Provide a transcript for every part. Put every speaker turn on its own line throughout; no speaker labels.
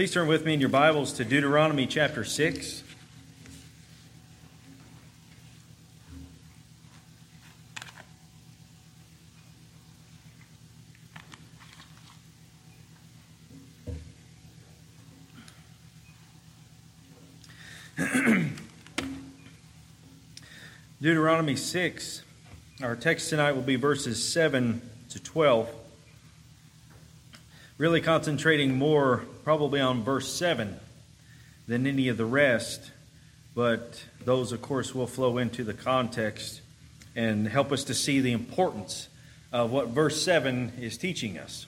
Please turn with me in your Bibles to Deuteronomy chapter 6. Deuteronomy 6. Our text tonight will be verses 7 to 12 really concentrating more probably on verse 7 than any of the rest, but those, of course, will flow into the context and help us to see the importance of what verse 7 is teaching us.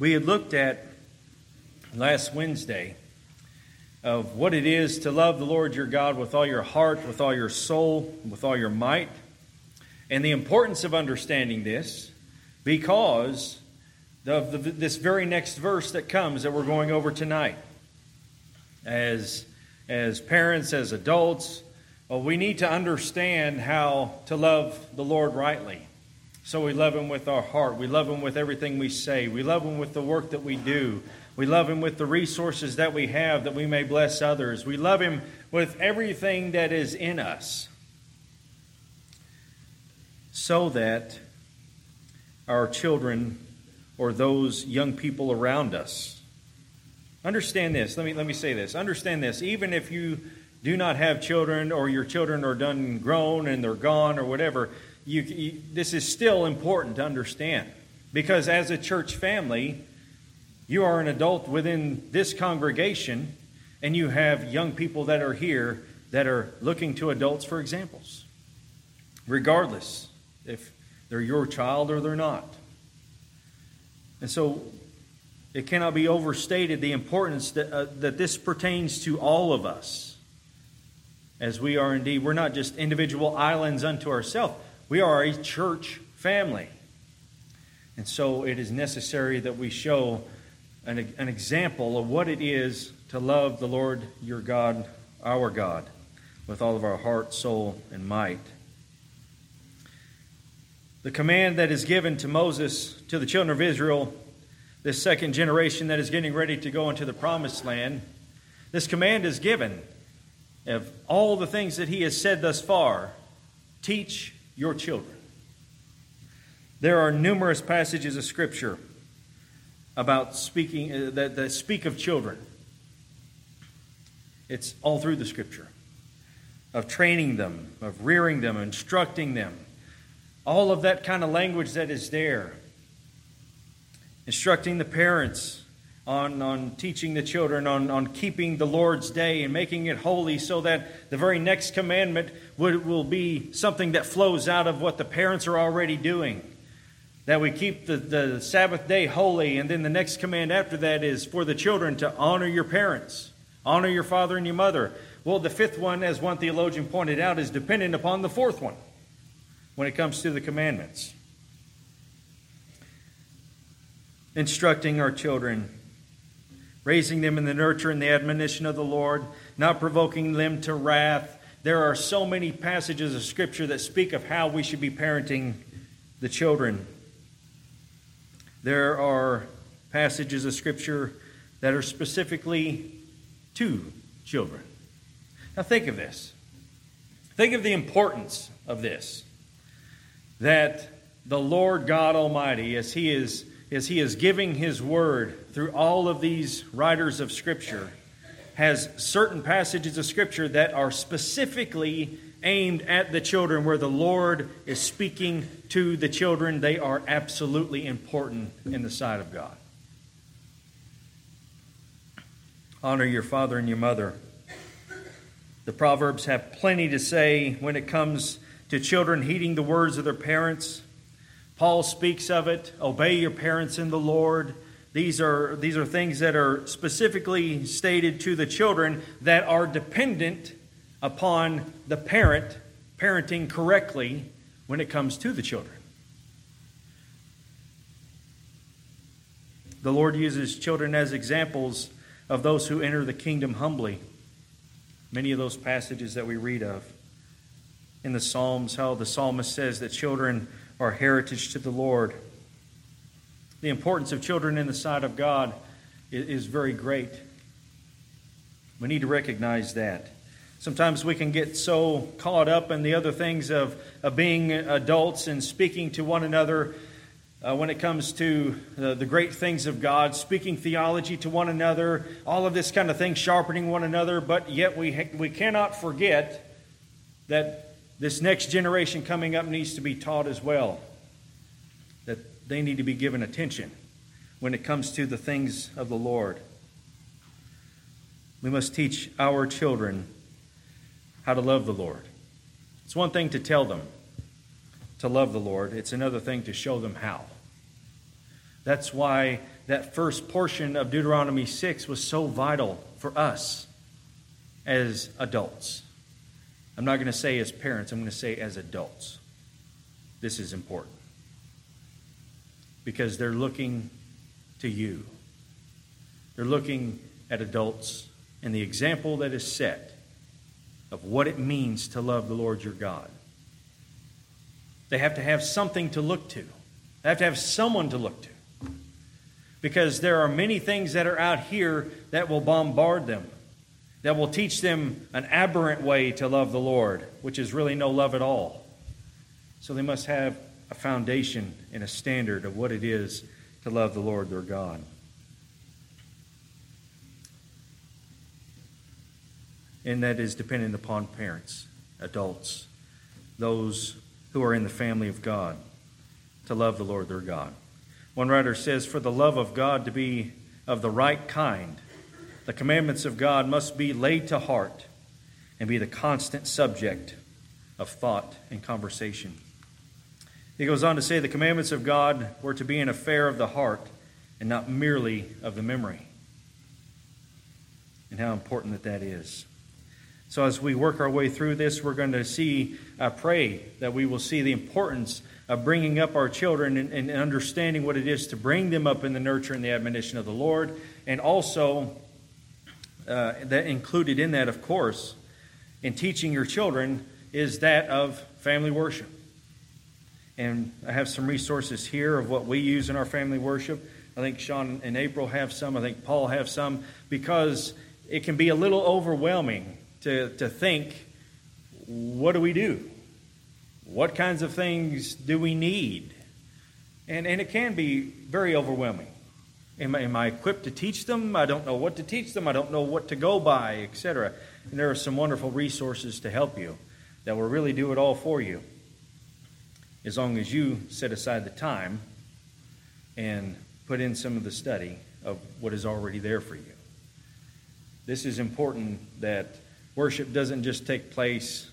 We had looked at last Wednesday of what it is to love the Lord your God with all your heart, with all your soul, with all your might, and the importance of understanding this because of the, this very next verse that comes that we're going over tonight. As, as parents, as adults, well, we need to understand how to love the Lord rightly. So we love Him with our heart. We love Him with everything we say. We love Him with the work that we do. We love Him with the resources that we have that we may bless others. We love Him with everything that is in us so that our children or those young people around us. Understand this. Let me, let me say this. Understand this. Even if you do not have children or your children are done grown and they're gone or whatever, you, you, this is still important to understand. Because as a church family, you are an adult within this congregation and you have young people that are here that are looking to adults for examples, regardless if they're your child or they're not. And so it cannot be overstated the importance that, uh, that this pertains to all of us. As we are indeed, we're not just individual islands unto ourselves, we are a church family. And so it is necessary that we show an, an example of what it is to love the Lord your God, our God, with all of our heart, soul, and might. The command that is given to Moses, to the children of Israel, this second generation that is getting ready to go into the promised land, this command is given of all the things that he has said thus far teach your children. There are numerous passages of Scripture about speaking uh, that, that speak of children. It's all through the Scripture of training them, of rearing them, instructing them, all of that kind of language that is there. Instructing the parents on, on teaching the children on, on keeping the Lord's day and making it holy so that the very next commandment would, will be something that flows out of what the parents are already doing. That we keep the, the Sabbath day holy, and then the next command after that is for the children to honor your parents, honor your father and your mother. Well, the fifth one, as one theologian pointed out, is dependent upon the fourth one when it comes to the commandments. Instructing our children, raising them in the nurture and the admonition of the Lord, not provoking them to wrath. There are so many passages of Scripture that speak of how we should be parenting the children. There are passages of Scripture that are specifically to children. Now, think of this. Think of the importance of this that the Lord God Almighty, as He is, as He is giving His word through all of these writers of Scripture, has certain passages of Scripture that are specifically aimed at the children, where the Lord is speaking to the children. They are absolutely important in the sight of God. Honor your father and your mother. The Proverbs have plenty to say when it comes to children heeding the words of their parents. Paul speaks of it obey your parents in the Lord. These are, these are things that are specifically stated to the children that are dependent upon the parent parenting correctly when it comes to the children. The Lord uses children as examples of those who enter the kingdom humbly. Many of those passages that we read of in the Psalms how the psalmist says that children are heritage to the Lord. The importance of children in the sight of God is very great. We need to recognize that. Sometimes we can get so caught up in the other things of, of being adults and speaking to one another uh, when it comes to uh, the great things of God, speaking theology to one another, all of this kind of thing, sharpening one another, but yet we, ha- we cannot forget that this next generation coming up needs to be taught as well, that they need to be given attention when it comes to the things of the Lord. We must teach our children how to love the Lord. It's one thing to tell them to love the Lord, it's another thing to show them how. That's why that first portion of Deuteronomy 6 was so vital for us as adults. I'm not going to say as parents, I'm going to say as adults. This is important. Because they're looking to you. They're looking at adults and the example that is set of what it means to love the Lord your God. They have to have something to look to, they have to have someone to look to. Because there are many things that are out here that will bombard them, that will teach them an aberrant way to love the Lord, which is really no love at all. So they must have a foundation and a standard of what it is to love the Lord their God. and that is dependent upon parents, adults, those who are in the family of God, to love the Lord their God. One writer says, For the love of God to be of the right kind, the commandments of God must be laid to heart and be the constant subject of thought and conversation. He goes on to say, The commandments of God were to be an affair of the heart and not merely of the memory. And how important that that is. So, as we work our way through this, we're going to see, I pray that we will see the importance of bringing up our children and, and, understanding what it is to bring them up in the nurture and the admonition of the Lord. And also, uh, that included in that, of course, in teaching your children, is that of family worship. And I have some resources here of what we use in our family worship. I think Sean and April have some. I think Paul have some because it can be a little overwhelming to, to think what do we do? What kinds of things do we need? And, and it can be very overwhelming. Am, am I equipped to teach them? I don't know what to teach them. I don't know what to go by, etc. And there are some wonderful resources to help you that will really do it all for you as long as you set aside the time and put in some of the study of what is already there for you. This is important that worship doesn't just take place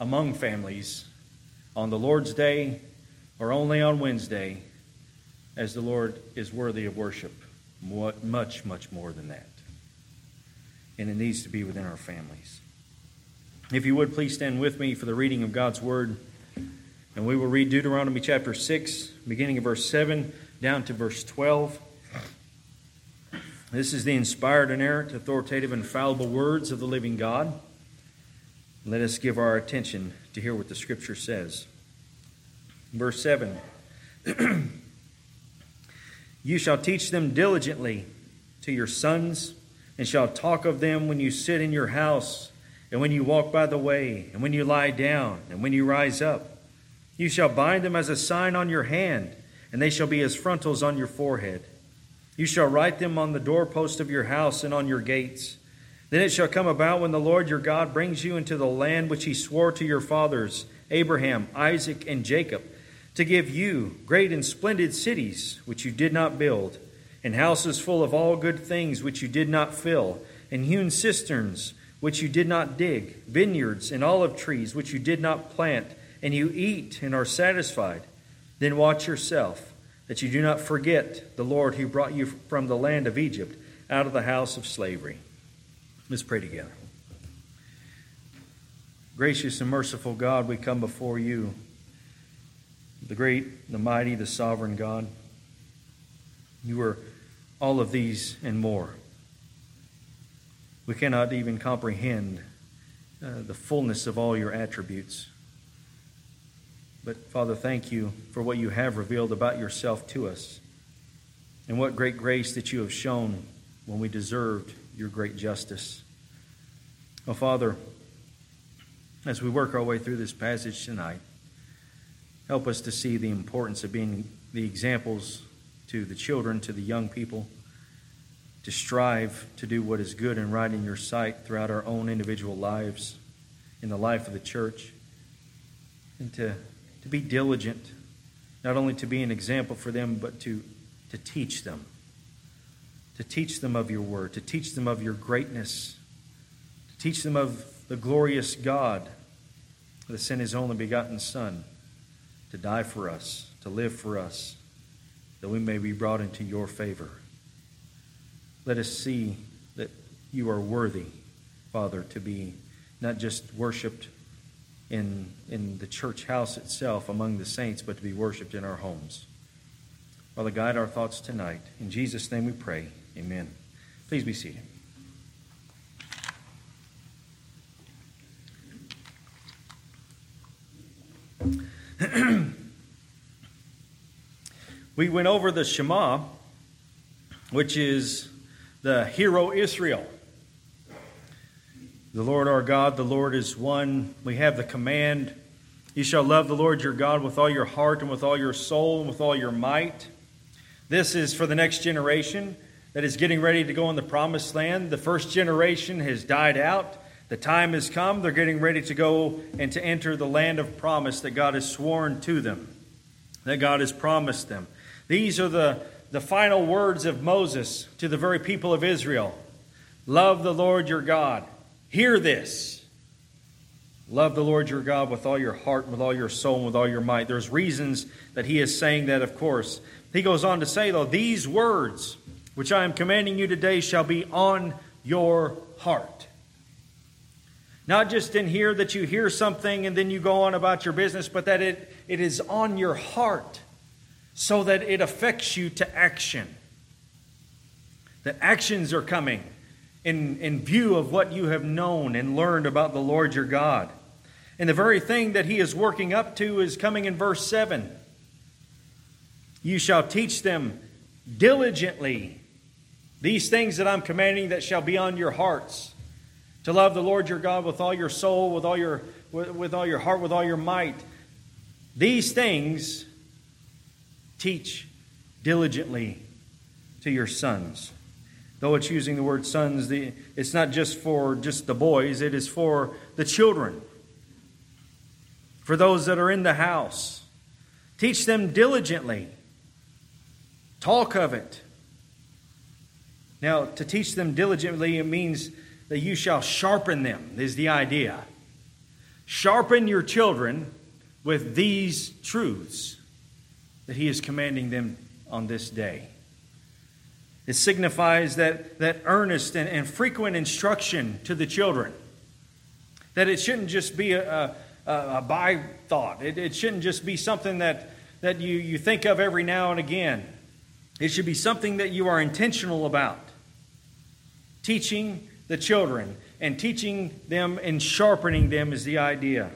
among families on the Lord's day or only on Wednesday, as the Lord is worthy of worship. Much, much more than that. And it needs to be within our families. If you would, please stand with me for the reading of God's Word. And we will read Deuteronomy chapter 6, beginning of verse 7 down to verse 12. This is the inspired, inerrant, authoritative, infallible words of the living God. Let us give our attention to hear what the Scripture says. Verse 7 You shall teach them diligently to your sons, and shall talk of them when you sit in your house, and when you walk by the way, and when you lie down, and when you rise up. You shall bind them as a sign on your hand, and they shall be as frontals on your forehead. You shall write them on the doorpost of your house and on your gates. Then it shall come about when the Lord your God brings you into the land which he swore to your fathers, Abraham, Isaac, and Jacob, to give you great and splendid cities which you did not build, and houses full of all good things which you did not fill, and hewn cisterns which you did not dig, vineyards and olive trees which you did not plant, and you eat and are satisfied. Then watch yourself that you do not forget the Lord who brought you from the land of Egypt out of the house of slavery. Let's pray together. Gracious and merciful God, we come before you, the great, the mighty, the sovereign God. You are all of these and more. We cannot even comprehend uh, the fullness of all your attributes. But Father, thank you for what you have revealed about yourself to us. And what great grace that you have shown when we deserved your great justice. Oh, Father, as we work our way through this passage tonight, help us to see the importance of being the examples to the children, to the young people, to strive to do what is good and right in your sight throughout our own individual lives, in the life of the church, and to, to be diligent, not only to be an example for them, but to, to teach them, to teach them of your word, to teach them of your greatness, to teach them of the glorious God that sent his only begotten Son to die for us, to live for us, that we may be brought into your favor. Let us see that you are worthy, Father, to be not just worshiped in, in the church house itself among the saints, but to be worshiped in our homes. Father, guide our thoughts tonight. In Jesus' name we pray. Amen. Please be seated. we went over the Shema, which is the Hear O Israel. The Lord our God, the Lord is one. We have the command You shall love the Lord your God with all your heart and with all your soul and with all your might. This is for the next generation that is getting ready to go in the promised land. The first generation has died out. The time has come. They're getting ready to go and to enter the land of promise that God has sworn to them, that God has promised them. These are the, the final words of Moses to the very people of Israel Love the Lord your God. Hear this. Love the Lord your God with all your heart, with all your soul, and with all your might. There's reasons that he is saying that, of course. He goes on to say, though, these words which I am commanding you today shall be on your heart. Not just in here that you hear something and then you go on about your business, but that it, it is on your heart so that it affects you to action. That actions are coming in, in view of what you have known and learned about the Lord your God. And the very thing that he is working up to is coming in verse 7. You shall teach them diligently these things that I'm commanding that shall be on your hearts to love the Lord your God with all your soul, with all your, with all your heart, with all your might. These things teach diligently to your sons. Though it's using the word sons, the, it's not just for just the boys, it is for the children, for those that are in the house. Teach them diligently. Talk of it. Now, to teach them diligently, it means that you shall sharpen them, is the idea. Sharpen your children with these truths that he is commanding them on this day. It signifies that, that earnest and, and frequent instruction to the children. That it shouldn't just be a, a, a by thought, it, it shouldn't just be something that, that you, you think of every now and again. It should be something that you are intentional about. Teaching the children and teaching them and sharpening them is the idea.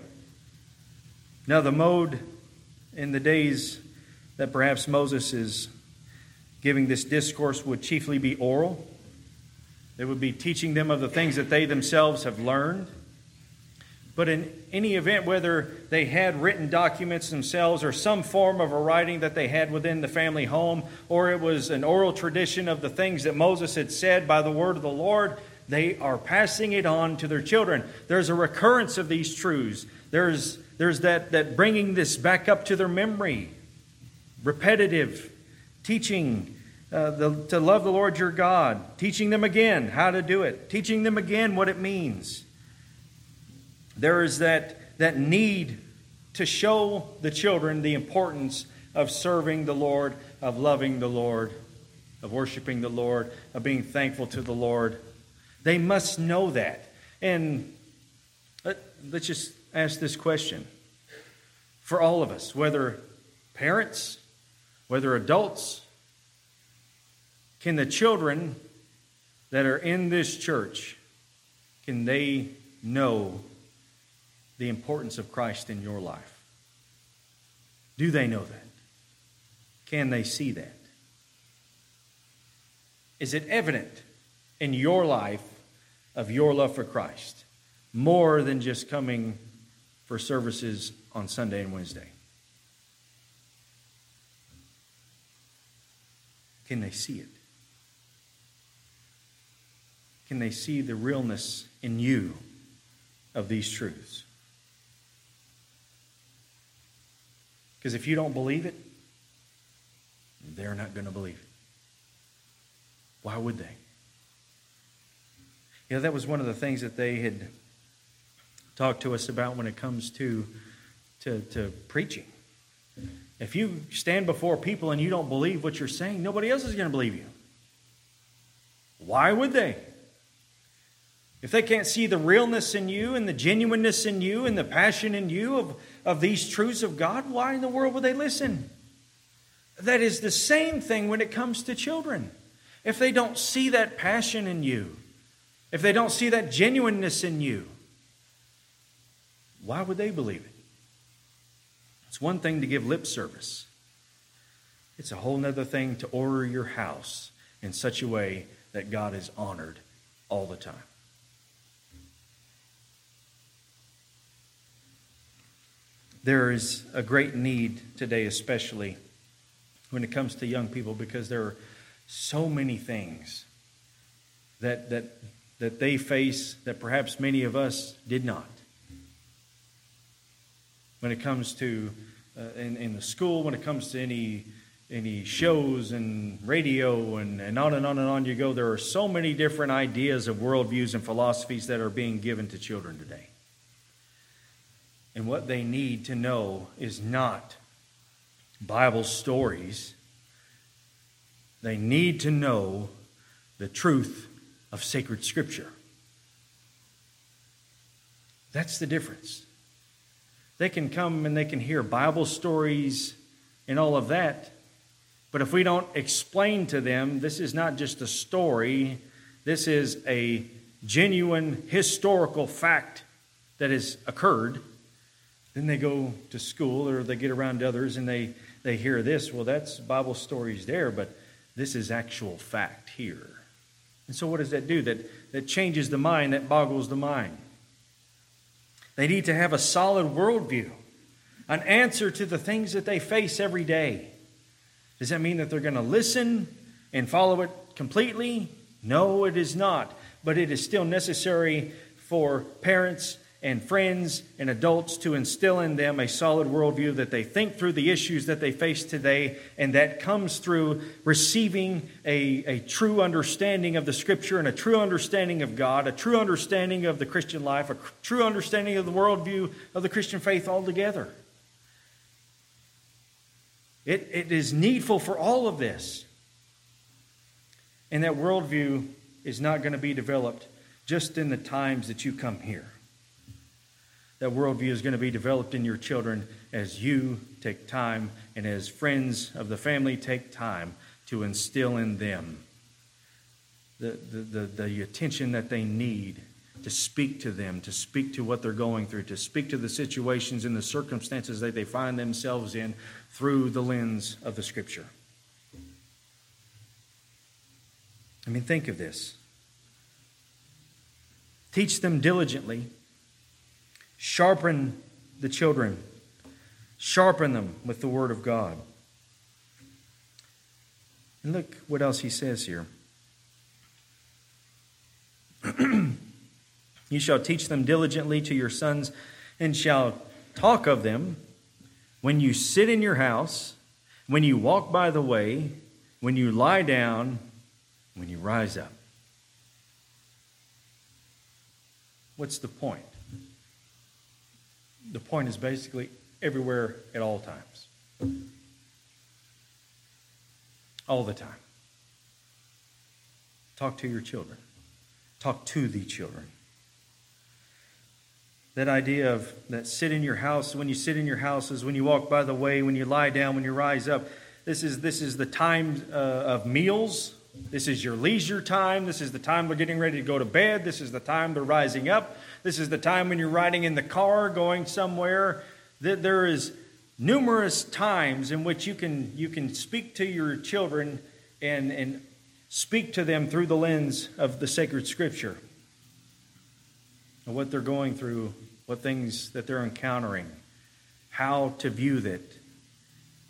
Now, the mode in the days that perhaps Moses is giving this discourse would chiefly be oral. They would be teaching them of the things that they themselves have learned. But in any event, whether they had written documents themselves or some form of a writing that they had within the family home, or it was an oral tradition of the things that Moses had said by the word of the Lord, they are passing it on to their children. There's a recurrence of these truths. There's, there's that, that bringing this back up to their memory, repetitive teaching uh, the, to love the Lord your God, teaching them again how to do it, teaching them again what it means. There is that, that need to show the children the importance of serving the Lord, of loving the Lord, of worshiping the Lord, of being thankful to the Lord. They must know that. And uh, let, us just ask this question for all of us, whether parents, whether adults, can the children that are in this church, can they know the importance of Christ in your life? Do they know that? Can they see that? Is it evident in your life of your love for Christ more than just coming for services on Sunday and Wednesday? Can they see it? Can they see the realness in you of these truths? Because if you don't believe it, they're not going to believe it. Why would they? You know, that was one of the things that they had talked to us about when it comes to, to, to preaching. If you stand before people and you don't believe what you're saying, nobody else is going to believe you. Why would they? If they can't see the realness in you and the genuineness in you and the passion in you of, of these truths of God, why in the world would they listen? That is the same thing when it comes to children. If they don't see that passion in you, if they don't see that genuineness in you, why would they believe it? It's one thing to give lip service, it's a whole other thing to order your house in such a way that God is honored all the time. There is a great need today, especially when it comes to young people, because there are so many things that, that, that they face that perhaps many of us did not when it comes to uh, in, in the school, when it comes to any any shows and radio and, and on and on and on you go. There are so many different ideas of worldviews and philosophies that are being given to children today. And what they need to know is not Bible stories. They need to know the truth of sacred scripture. That's the difference. They can come and they can hear Bible stories and all of that. But if we don't explain to them, this is not just a story, this is a genuine historical fact that has occurred, then they go to school or they get around others and they, they hear this. Well, that's Bible stories there, but this is actual fact here. And so, what does that do? That, that changes the mind, that boggles the mind. They need to have a solid worldview, an answer to the things that they face every day. Does that mean that they're going to listen and follow it completely? No, it is not. But it is still necessary for parents and friends and adults to instill in them a solid worldview that they think through the issues that they face today, and that comes through receiving a, a true understanding of the Scripture and a true understanding of God, a true understanding of the Christian life, a true understanding of the worldview of the Christian faith altogether. It, it is needful for all of this. And that worldview is not going to be developed just in the times that you come here that worldview is going to be developed in your children as you take time and as friends of the family take time to instill in them the, the, the, the, attention that they need to speak to them, to speak to what they're going through, to speak to the situations and the circumstances that they find themselves in through the lens of the Scripture. I mean, think of this. Teach them diligently Sharpen the children, sharpen them with the Word of God. And look what else he says here. you shall teach them diligently to your sons, and shall talk of them when you sit in your house, when you walk by the way, when you lie down, when you rise up. What's the point? The point is basically everywhere at all times. All the time. Talk to your children. Talk to the children. That idea of that sit in your house, when you sit in your houses, when you walk by the way, when you lie down, when you rise up. This is, this is the time uh, of meals. This is your leisure time. This is the time we're getting ready to go to bed. This is the time they're rising up. This is the time when you're riding in the car going somewhere. That there is numerous times in which you can, you can speak to your children and, and speak to them through the lens of the sacred scripture, and what they're going through, what things that they're encountering, how to view that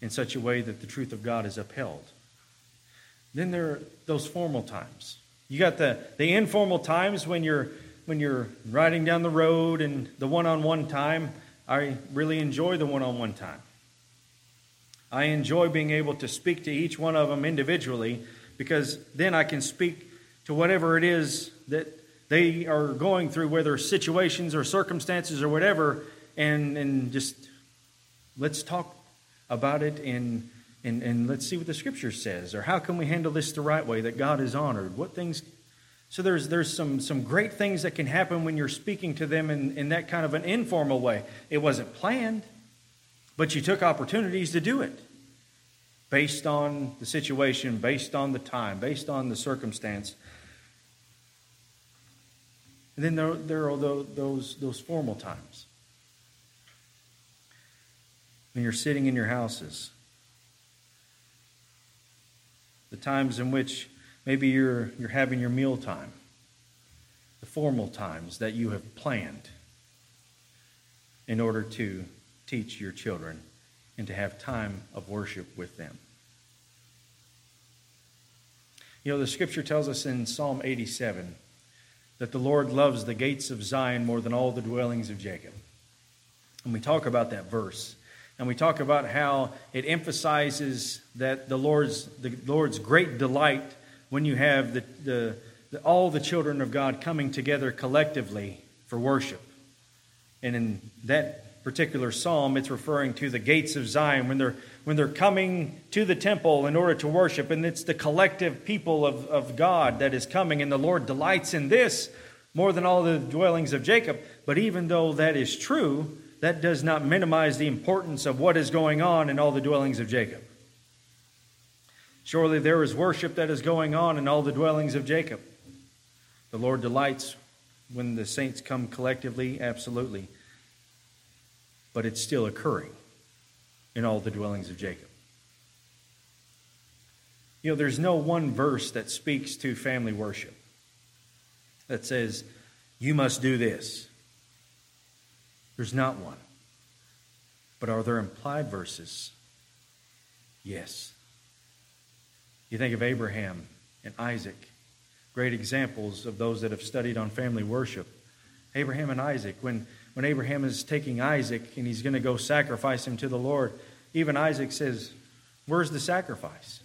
in such a way that the truth of God is upheld. Then there are those formal times. You got the, the informal times when you're when you're riding down the road and the one-on-one time. I really enjoy the one-on-one time. I enjoy being able to speak to each one of them individually because then I can speak to whatever it is that they are going through, whether situations or circumstances or whatever, and, and just let's talk about it and, and, and let's see what the scripture says, or how can we handle this the right way that God is honored? What things so there's, there's some, some great things that can happen when you're speaking to them in, in that kind of an informal way. It wasn't planned, but you took opportunities to do it based on the situation, based on the time, based on the circumstance. And then there, there are those, those formal times when you're sitting in your houses, the times in which maybe you're, you're having your meal time, the formal times that you have planned in order to teach your children and to have time of worship with them. You know, the scripture tells us in Psalm 87 that the Lord loves the gates of Zion more than all the dwellings of Jacob. And we talk about that verse. And we talk about how it emphasizes that the Lord's, the Lord's great delight when you have the, the, the, all the children of God coming together collectively for worship. And in that particular psalm, it's referring to the gates of Zion when they're, when they're coming to the temple in order to worship. And it's the collective people of, of God that is coming. And the Lord delights in this more than all the dwellings of Jacob. But even though that is true, that does not minimize the importance of what is going on in all the dwellings of Jacob. Surely there is worship that is going on in all the dwellings of Jacob. The Lord delights when the saints come collectively, absolutely. But it's still occurring in all the dwellings of Jacob. You know, there's no one verse that speaks to family worship that says, you must do this. There's not one. But are there implied verses? Yes. You think of Abraham and Isaac, great examples of those that have studied on family worship. Abraham and Isaac, when, when Abraham is taking Isaac and he's going to go sacrifice him to the Lord, even Isaac says, Where's the sacrifice?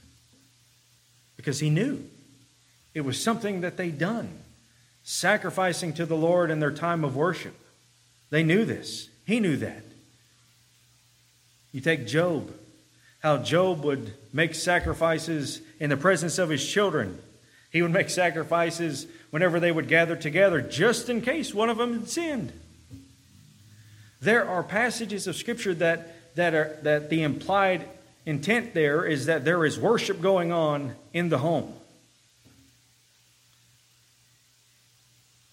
Because he knew it was something that they'd done, sacrificing to the Lord in their time of worship. They knew this. He knew that. You take Job, how Job would make sacrifices in the presence of his children. He would make sacrifices whenever they would gather together, just in case one of them had sinned. There are passages of Scripture that, that, are, that the implied intent there is that there is worship going on in the home.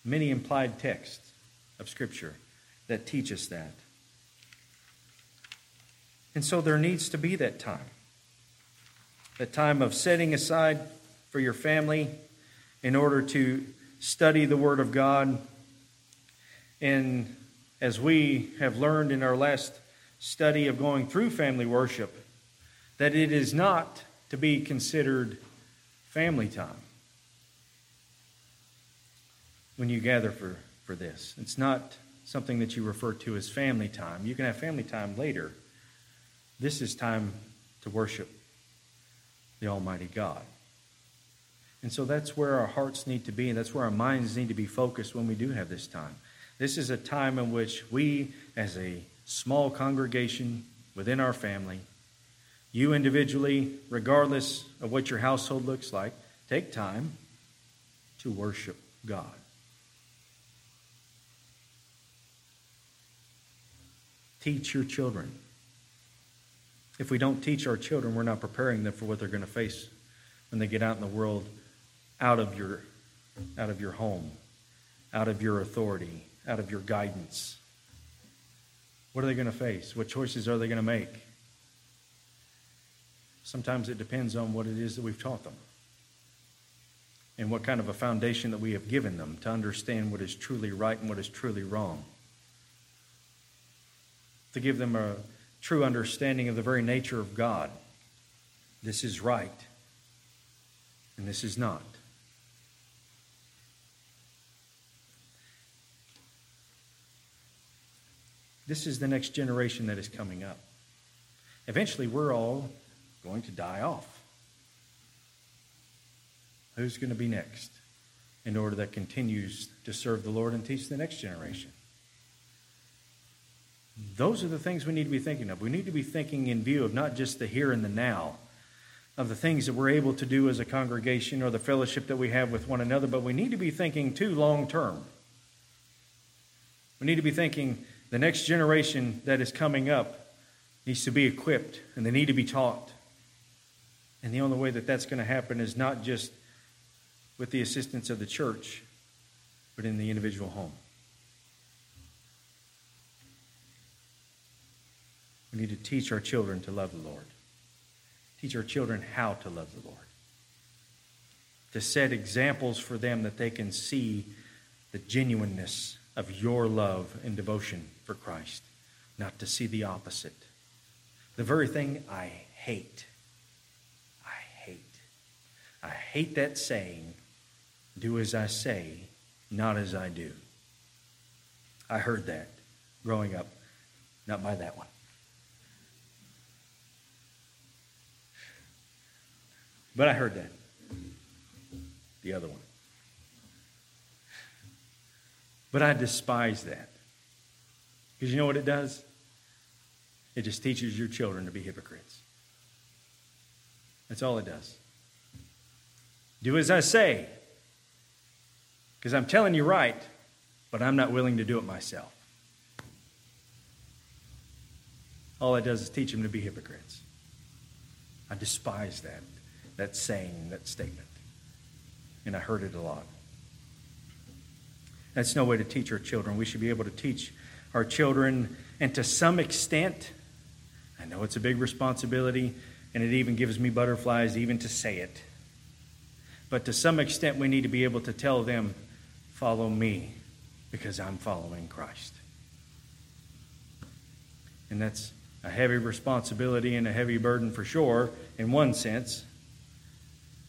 Many implied texts of Scripture that teach us that. And so there needs to be that time. That time of setting aside for your family in order to study the Word of God. And as we have learned in our last study of going through family worship, that it is not to be considered family time when you gather for, for this. It's not something that you refer to as family time. You can have family time later. This is time to worship the Almighty God. And so that's where our hearts need to be, and that's where our minds need to be focused when we do have this time. This is a time in which we, as a small congregation within our family, you individually, regardless of what your household looks like, take time to worship God. Teach your children. If we don't teach our children, we're not preparing them for what they're going to face when they get out in the world out of your out of your home, out of your authority, out of your guidance. What are they going to face? What choices are they going to make? Sometimes it depends on what it is that we've taught them. and what kind of a foundation that we have given them to understand what is truly right and what is truly wrong. To give them a true understanding of the very nature of God. This is right, and this is not. This is the next generation that is coming up. Eventually, we're all going to die off. Who's going to be next in order that continues to serve the Lord and teach the next generation? Those are the things we need to be thinking of. We need to be thinking in view of not just the here and the now, of the things that we're able to do as a congregation or the fellowship that we have with one another, but we need to be thinking too long term. We need to be thinking the next generation that is coming up needs to be equipped and they need to be taught. And the only way that that's going to happen is not just with the assistance of the church, but in the individual home. We need to teach our children to love the Lord, teach our children how to love the Lord, to set examples for them that they can see the genuineness of your love and devotion for Christ, not to see the opposite. The very thing I hate. I hate. I hate that saying, do as I say, not as I do. I heard that growing up, not by that one. But I heard that. The other one. But I despise that. Because you know what it does? It just teaches your children to be hypocrites. That's all it does. Do as I say. Because I'm telling you right, but I'm not willing to do it myself. All it does is teach them to be hypocrites. I despise that, that saying, that statement. And I heard it a lot. That's no way to teach our children. We should be able to teach our children, and to some extent, I know it's a big responsibility, and it even gives me butterflies even to say it. But to some extent, we need to be able to tell them, follow me, because I'm following Christ. And that's a heavy responsibility and a heavy burden for sure, in one sense,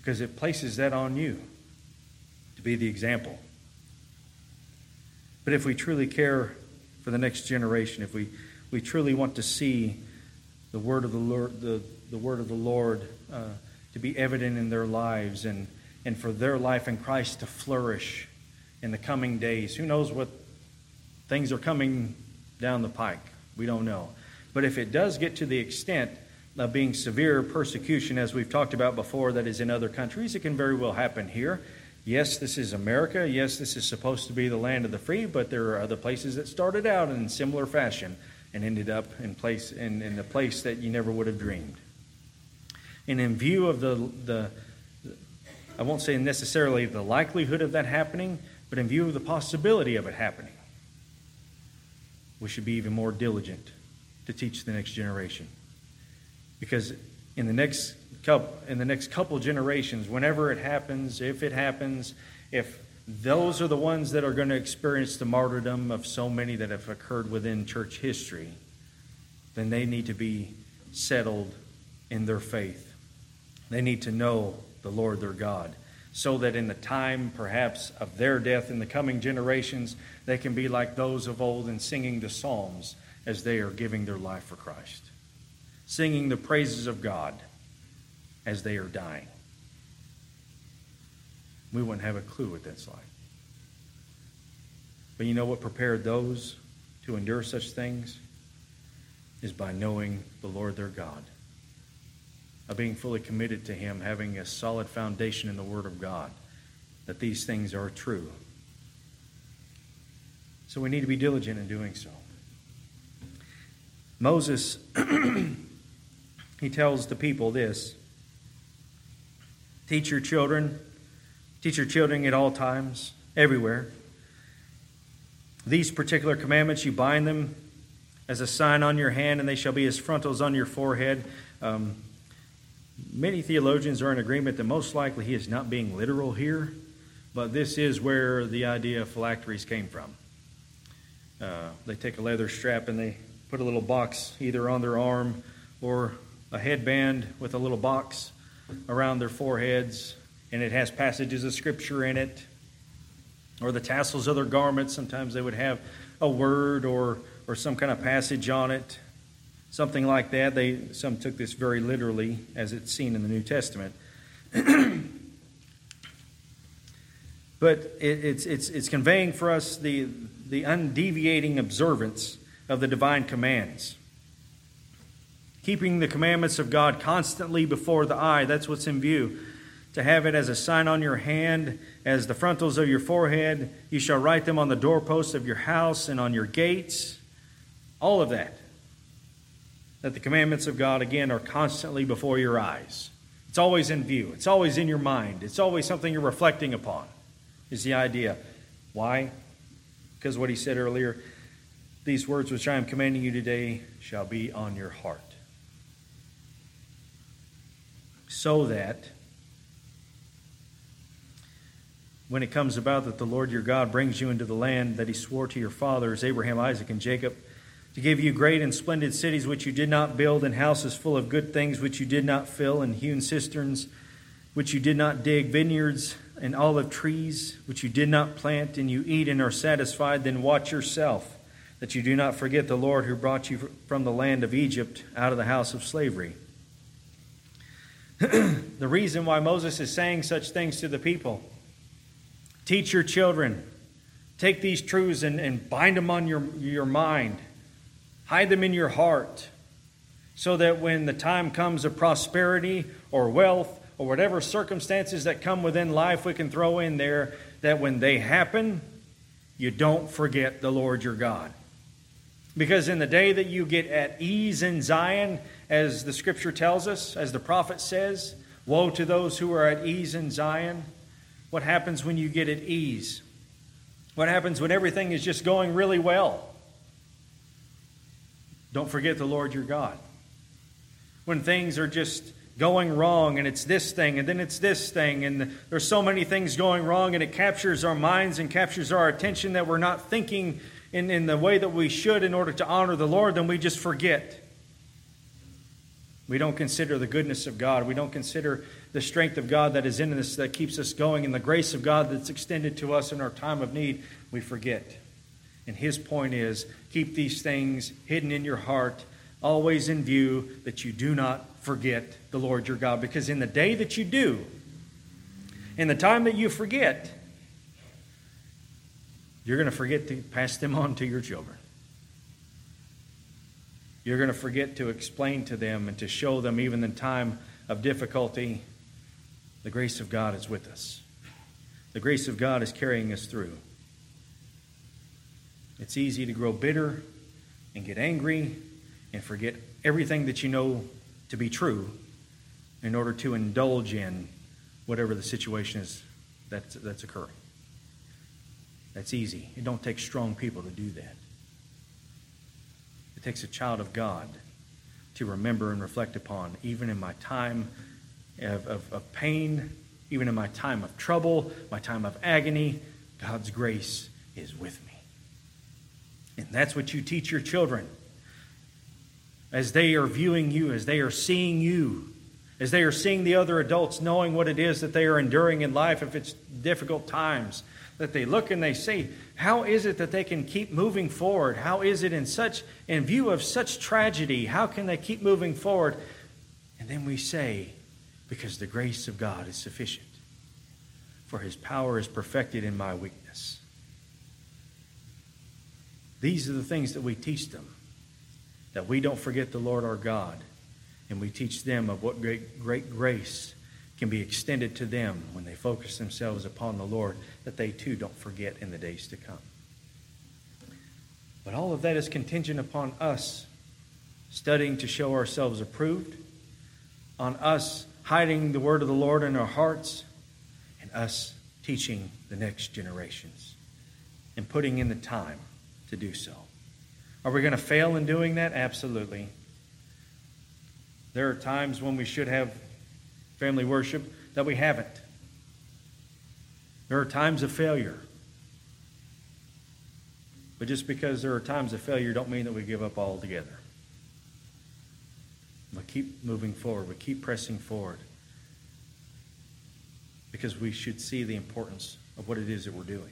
because it places that on you to be the example. But if we truly care for the next generation, if we, we truly want to see the word of the Lord, the, the word of the Lord uh, to be evident in their lives and, and for their life in Christ to flourish in the coming days. Who knows what things are coming down the pike? We don't know. But if it does get to the extent of being severe persecution, as we've talked about before, that is in other countries, it can very well happen here. Yes, this is America. Yes, this is supposed to be the land of the free, but there are other places that started out in similar fashion and ended up in place in, in place that you never would have dreamed. And in view of the, the I won't say necessarily the likelihood of that happening, but in view of the possibility of it happening, we should be even more diligent to teach the next generation. Because in the next couple, in the next couple generations, whenever it happens, if it happens, if those are the ones that are going to experience the martyrdom of so many that have occurred within church history, then they need to be settled in their faith. They need to know the Lord their God, so that in the time, perhaps, of their death in the coming generations, they can be like those of old in singing the Psalms as they are giving their life for Christ, singing the praises of God as they are dying. We wouldn't have a clue what that's like. But you know what prepared those to endure such things? Is by knowing the Lord their God, of being fully committed to Him, having a solid foundation in the Word of God, that these things are true. So we need to be diligent in doing so. Moses, he tells the people this Teach your children. Teach your children at all times, everywhere. These particular commandments, you bind them as a sign on your hand, and they shall be as frontals on your forehead. Um, Many theologians are in agreement that most likely he is not being literal here, but this is where the idea of phylacteries came from. Uh, they take a leather strap and they put a little box either on their arm or a headband with a little box around their foreheads, and it has passages of scripture in it. Or the tassels of their garments, sometimes they would have a word or, or some kind of passage on it, something like that. They, some took this very literally, as it's seen in the New Testament. but it, it's, it's, it's conveying for us the, the undeviating observance of the divine commands. Keeping the commandments of God constantly before the eye, that's what's in view. To have it as a sign on your hand, as the frontals of your forehead. You shall write them on the doorposts of your house and on your gates. All of that. That the commandments of God, again, are constantly before your eyes. It's always in view, it's always in your mind, it's always something you're reflecting upon, is the idea. Why? Because what he said earlier these words which I am commanding you today shall be on your heart. So that when it comes about that the Lord your God brings you into the land that he swore to your fathers, Abraham, Isaac, and Jacob, to give you great and splendid cities which you did not build, and houses full of good things which you did not fill, and hewn cisterns which you did not dig, vineyards and olive trees which you did not plant, and you eat and are satisfied, then watch yourself that you do not forget the Lord who brought you from the land of Egypt out of the house of slavery. the reason why Moses is saying such things to the people. Teach your children, take these truths and, and bind them on your, your mind, hide them in your heart, so that when the time comes of prosperity or wealth or whatever circumstances that come within life we can throw in there, that when they happen, you don't forget the Lord your God. Because in the day that you get at ease in Zion, as the scripture tells us, as the prophet says, woe to those who are at ease in Zion. What happens when you get at ease? What happens when everything is just going really well? Don't forget the Lord your God. When things are just going wrong and it's this thing and then it's this thing and there's so many things going wrong and it captures our minds and captures our attention that we're not thinking in, in the way that we should in order to honor the Lord, then we just forget. We don't consider the goodness of God. We don't consider the strength of God that is in us that keeps us going and the grace of God that's extended to us in our time of need. We forget. And his point is keep these things hidden in your heart, always in view, that you do not forget the Lord your God. Because in the day that you do, in the time that you forget, you're going to forget to pass them on to your children. You're going to forget to explain to them and to show them, even in time of difficulty, the grace of God is with us. The grace of God is carrying us through. It's easy to grow bitter and get angry and forget everything that you know to be true in order to indulge in whatever the situation is that's, that's occurring. That's easy. It don't take strong people to do that. Takes a child of God to remember and reflect upon, even in my time of, of, of pain, even in my time of trouble, my time of agony, God's grace is with me. And that's what you teach your children. As they are viewing you, as they are seeing you, as they are seeing the other adults, knowing what it is that they are enduring in life, if it's difficult times, that they look and they say, how is it that they can keep moving forward? How is it in such in view of such tragedy, how can they keep moving forward? And then we say, because the grace of God is sufficient. For his power is perfected in my weakness. These are the things that we teach them. That we don't forget the Lord our God. And we teach them of what great, great grace can be extended to them when they focus themselves upon the Lord, that they too don't forget in the days to come. But all of that is contingent upon us studying to show ourselves approved, on us hiding the word of the Lord in our hearts, and us teaching the next generations and putting in the time to do so. Are we going to fail in doing that? Absolutely. There are times when we should have family worship that we haven't. There are times of failure. But just because there are times of failure don't mean that we give up altogether. We keep moving forward. We keep pressing forward. Because we should see the importance of what it is that we're doing.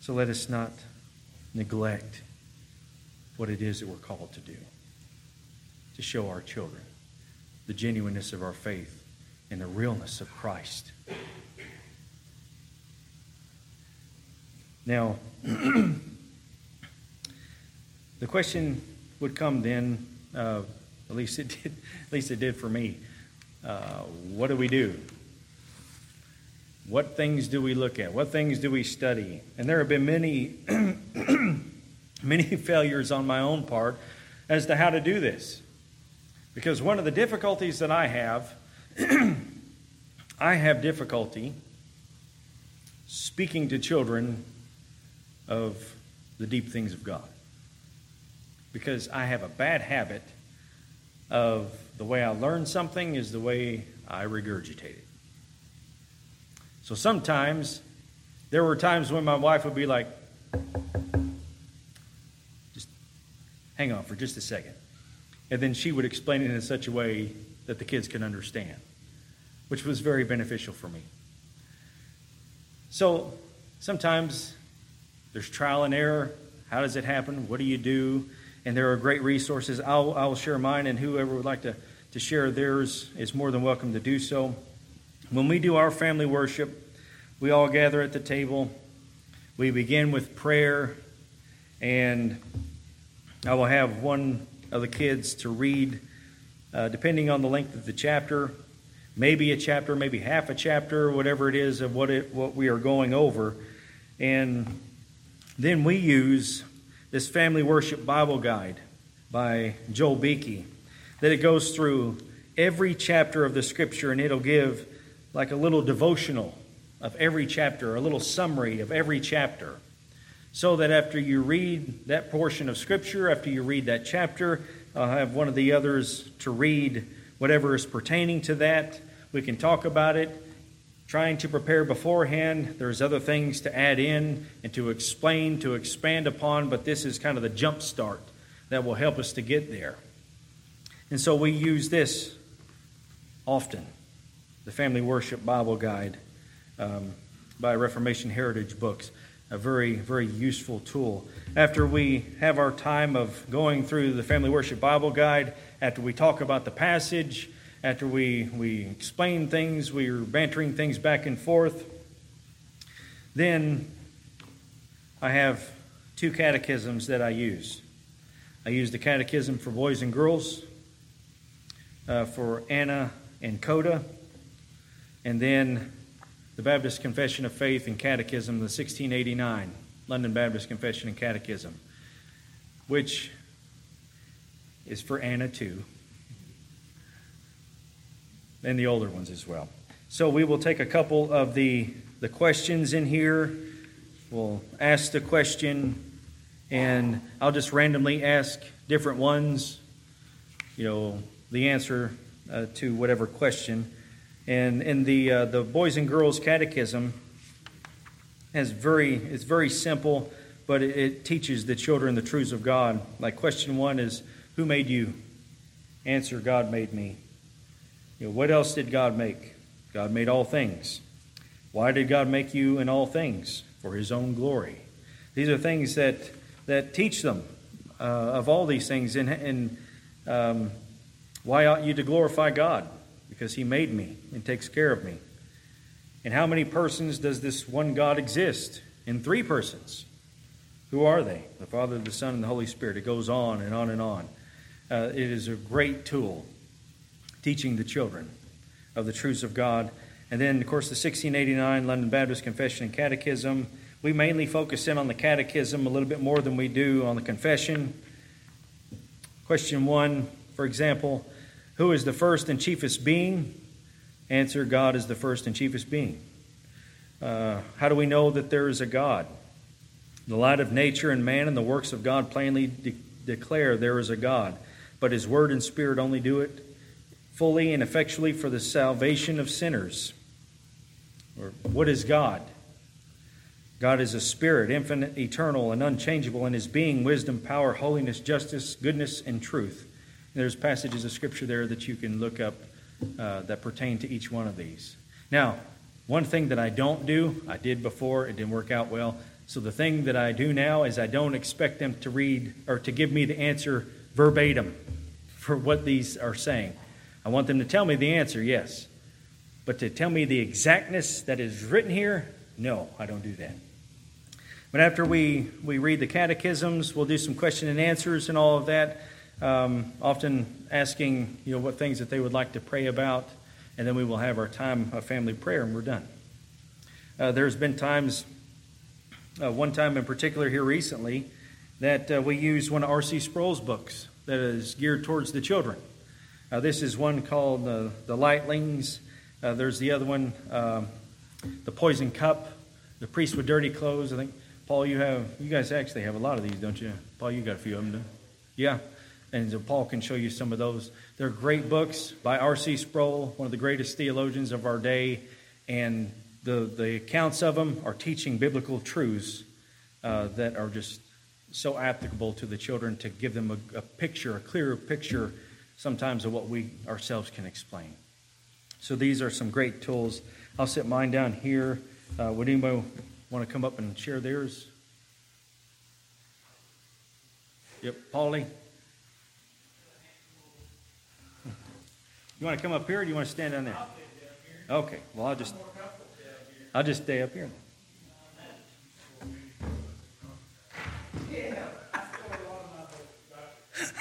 So let us not neglect what it is that we're called to do to show our children the genuineness of our faith and the realness of Christ. Now, the question would come then, uh, at least it did, at least it did for me. Uh, what do we do? What things do we look at? What things do we study? And there have been many, many failures on my own part as to how to do this. Because one of the difficulties that I have, I have difficulty speaking to children of the deep things of God. Because I have a bad habit of the way I learn something is the way I regurgitate it. So sometimes there were times when my wife would be like, just hang on for just a second. And then she would explain it in such a way that the kids could understand, which was very beneficial for me. So sometimes there's trial and error. How does it happen? What do you do? And there are great resources. I'll, I'll share mine, and whoever would like to, to share theirs is more than welcome to do so. When we do our family worship, we all gather at the table. We begin with prayer, and I will have one of the kids to read, uh, depending on the length of the chapter, maybe a chapter, maybe half a chapter, whatever it is of what it what we are going over, and then we use this family worship Bible guide by Joel Beeke that it goes through every chapter of the scripture and it'll give like a little devotional of every chapter, a little summary of every chapter. So that after you read that portion of Scripture, after you read that chapter, I'll have one of the others to read whatever is pertaining to that. We can talk about it, trying to prepare beforehand. There's other things to add in and to explain, to expand upon, but this is kind of the jump start that will help us to get there. And so we use this often the Family Worship Bible Guide um, by Reformation Heritage Books. A very, very useful tool. After we have our time of going through the Family Worship Bible Guide, after we talk about the passage, after we, we explain things, we are bantering things back and forth, then I have two catechisms that I use. I use the catechism for boys and girls, uh, for Anna and Coda, and then the Baptist Confession of Faith and Catechism, the 1689 London Baptist Confession and Catechism, which is for Anna too, and the older ones as well. So we will take a couple of the, the questions in here. We'll ask the question, and I'll just randomly ask different ones, you know, the answer uh, to whatever question. And in the, uh, the Boys and Girls Catechism, has very, it's very simple, but it, it teaches the children the truths of God. Like question one is, Who made you? Answer, God made me. You know, what else did God make? God made all things. Why did God make you in all things? For his own glory. These are things that, that teach them uh, of all these things. And, and um, why ought you to glorify God? Because He made me and takes care of me. And how many persons does this one God exist? In three persons. Who are they? The Father, the Son, and the Holy Spirit. It goes on and on and on. Uh, it is a great tool teaching the children of the truths of God. And then, of course, the 1689 London Baptist Confession and Catechism. We mainly focus in on the Catechism a little bit more than we do on the Confession. Question one, for example, who is the first and chiefest being? Answer God is the first and chiefest being. Uh, how do we know that there is a God? The light of nature and man and the works of God plainly de- declare there is a God, but His word and spirit only do it.
fully and effectually for the salvation of sinners. Or what is God? God is a spirit, infinite, eternal, and unchangeable in his being, wisdom, power, holiness, justice, goodness, and truth. There's passages of scripture there that you can look up uh, that pertain to each one of these. Now, one thing that I don't do, I did before, it didn't work out well. So the thing that I do now is I don't expect them to read or to give me the answer verbatim for what these are saying. I want them to tell me the answer, yes. But to tell me the exactness that is written here, no, I don't do that. But after we, we read the catechisms, we'll do some question and answers and all of that, um, often asking you know what things that they would like to pray about, and then we will have our time of family prayer and we're done. Uh, there's been times, uh, one time in particular here recently, that uh, we used one of R.C. Sproul's books that is geared towards the children. Uh, this is one called The Lightlings. Uh, there's the other one, um, The Poison Cup, The Priest with Dirty Clothes. I think, Paul, you have, you guys actually have a lot of these, don't you? Paul, you got a few of them, do Yeah. And so Paul can show you some of those. They're great books by R.C. Sproul, one of the greatest theologians of our day. And the, the accounts of them are teaching biblical truths uh, that are just so applicable to the children to give them a, a picture, a clearer picture sometimes of what we ourselves can explain. So these are some great tools. I'll set mine down here. Uh, would anybody want to come up and share theirs? Yep, Paulie. You want to come up here, or do you want to stand down there? Okay. Well, I'll just I'll just stay up here.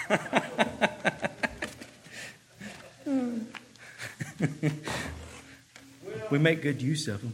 we make good use of them.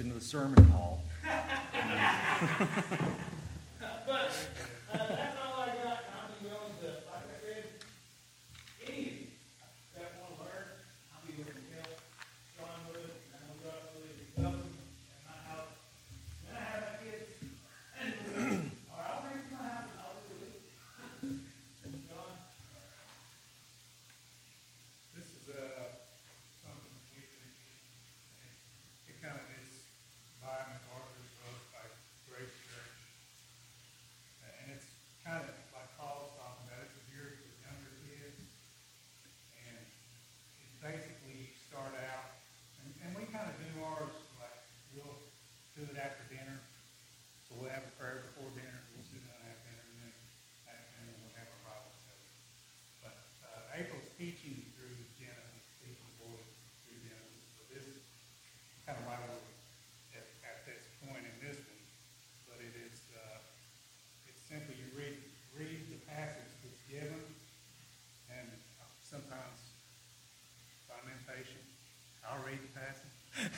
into the sermon hall.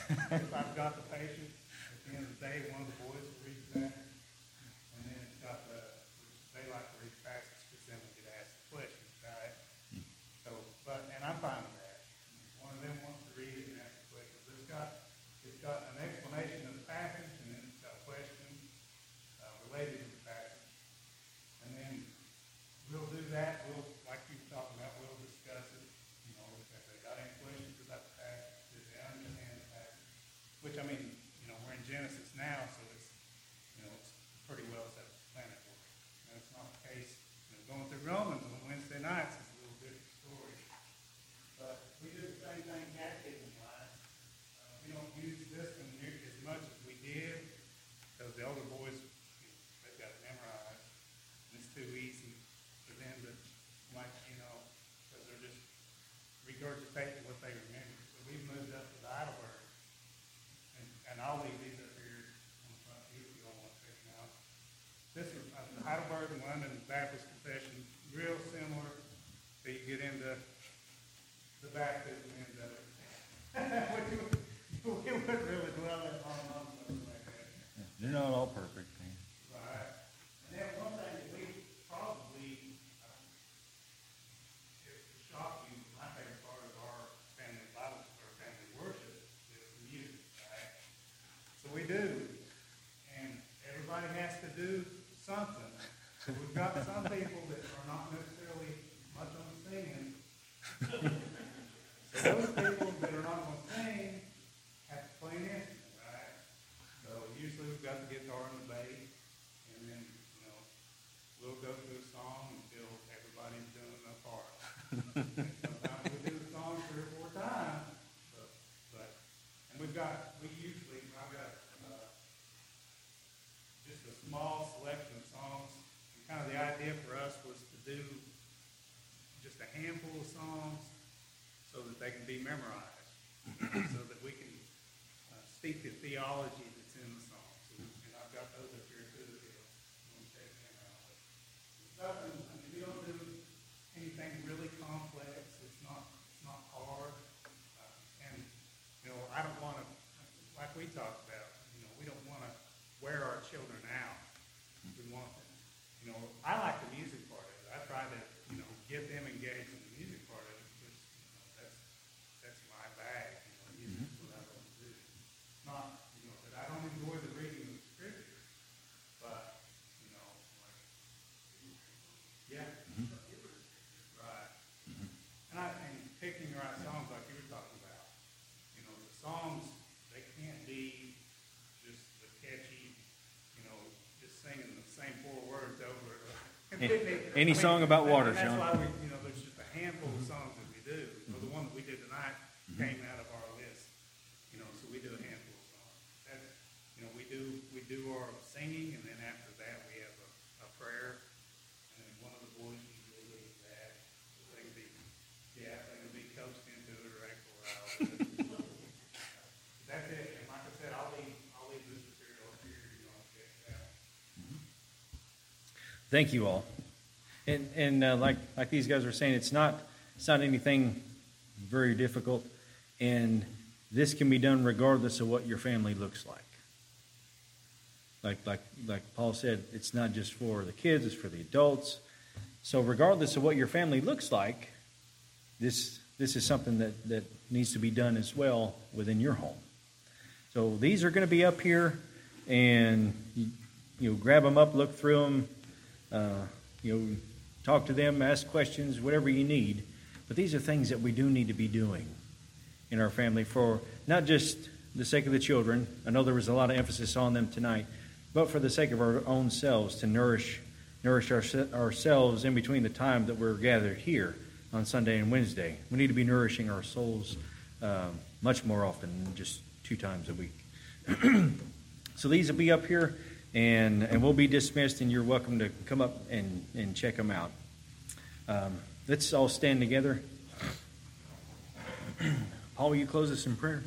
if I've got the patience. We've got some people. theology
Any
I mean,
song about
that,
water,
John? That's why we, you know, there's just a handful of songs that we do. But the one that we did tonight mm-hmm. came out of our list. You know, so we do a handful of songs. That's, you know, we do we do our singing, and then after that we have a, a prayer, and then one of the boys usually leads that. They can be, yeah, they can be coaxed into it or actually. that's it. And like I said, I'll leave I'll here. Mm-hmm.
Thank you all and, and uh, like like these guys were saying, it's not it's not anything very difficult, and
this can be done regardless of what your family looks like. Like like like Paul said, it's not just for the kids; it's for the adults. So regardless of what your family looks like, this this is something that that needs to be done as well within your home. So these are going to be up here, and you, you know, grab them up, look through them. Uh, you know, talk to them, ask questions, whatever you need. But these are things that we do need to be doing in our family for not just the sake of the children. I know there was a lot of emphasis on them tonight, but for the sake of our own selves to nourish nourish our, ourselves in between the time that we're gathered here on Sunday and Wednesday. We need to be nourishing our souls um, much more often than just two times a week. so these will be up here, and, and we'll be dismissed, and you're welcome to come up and, and check them out. Um, let's all stand together. Paul, will you close us in prayer?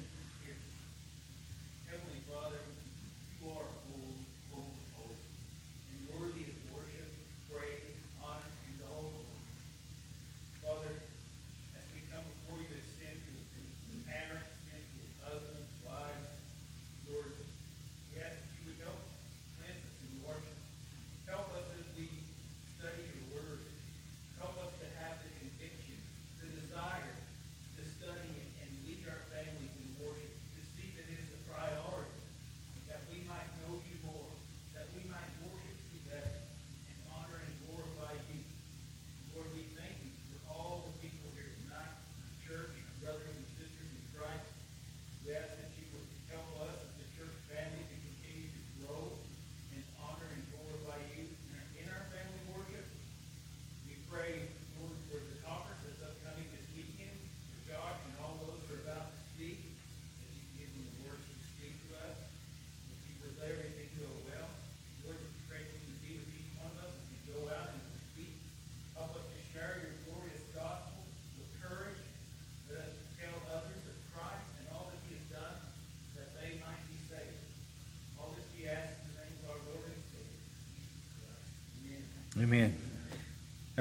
Amen.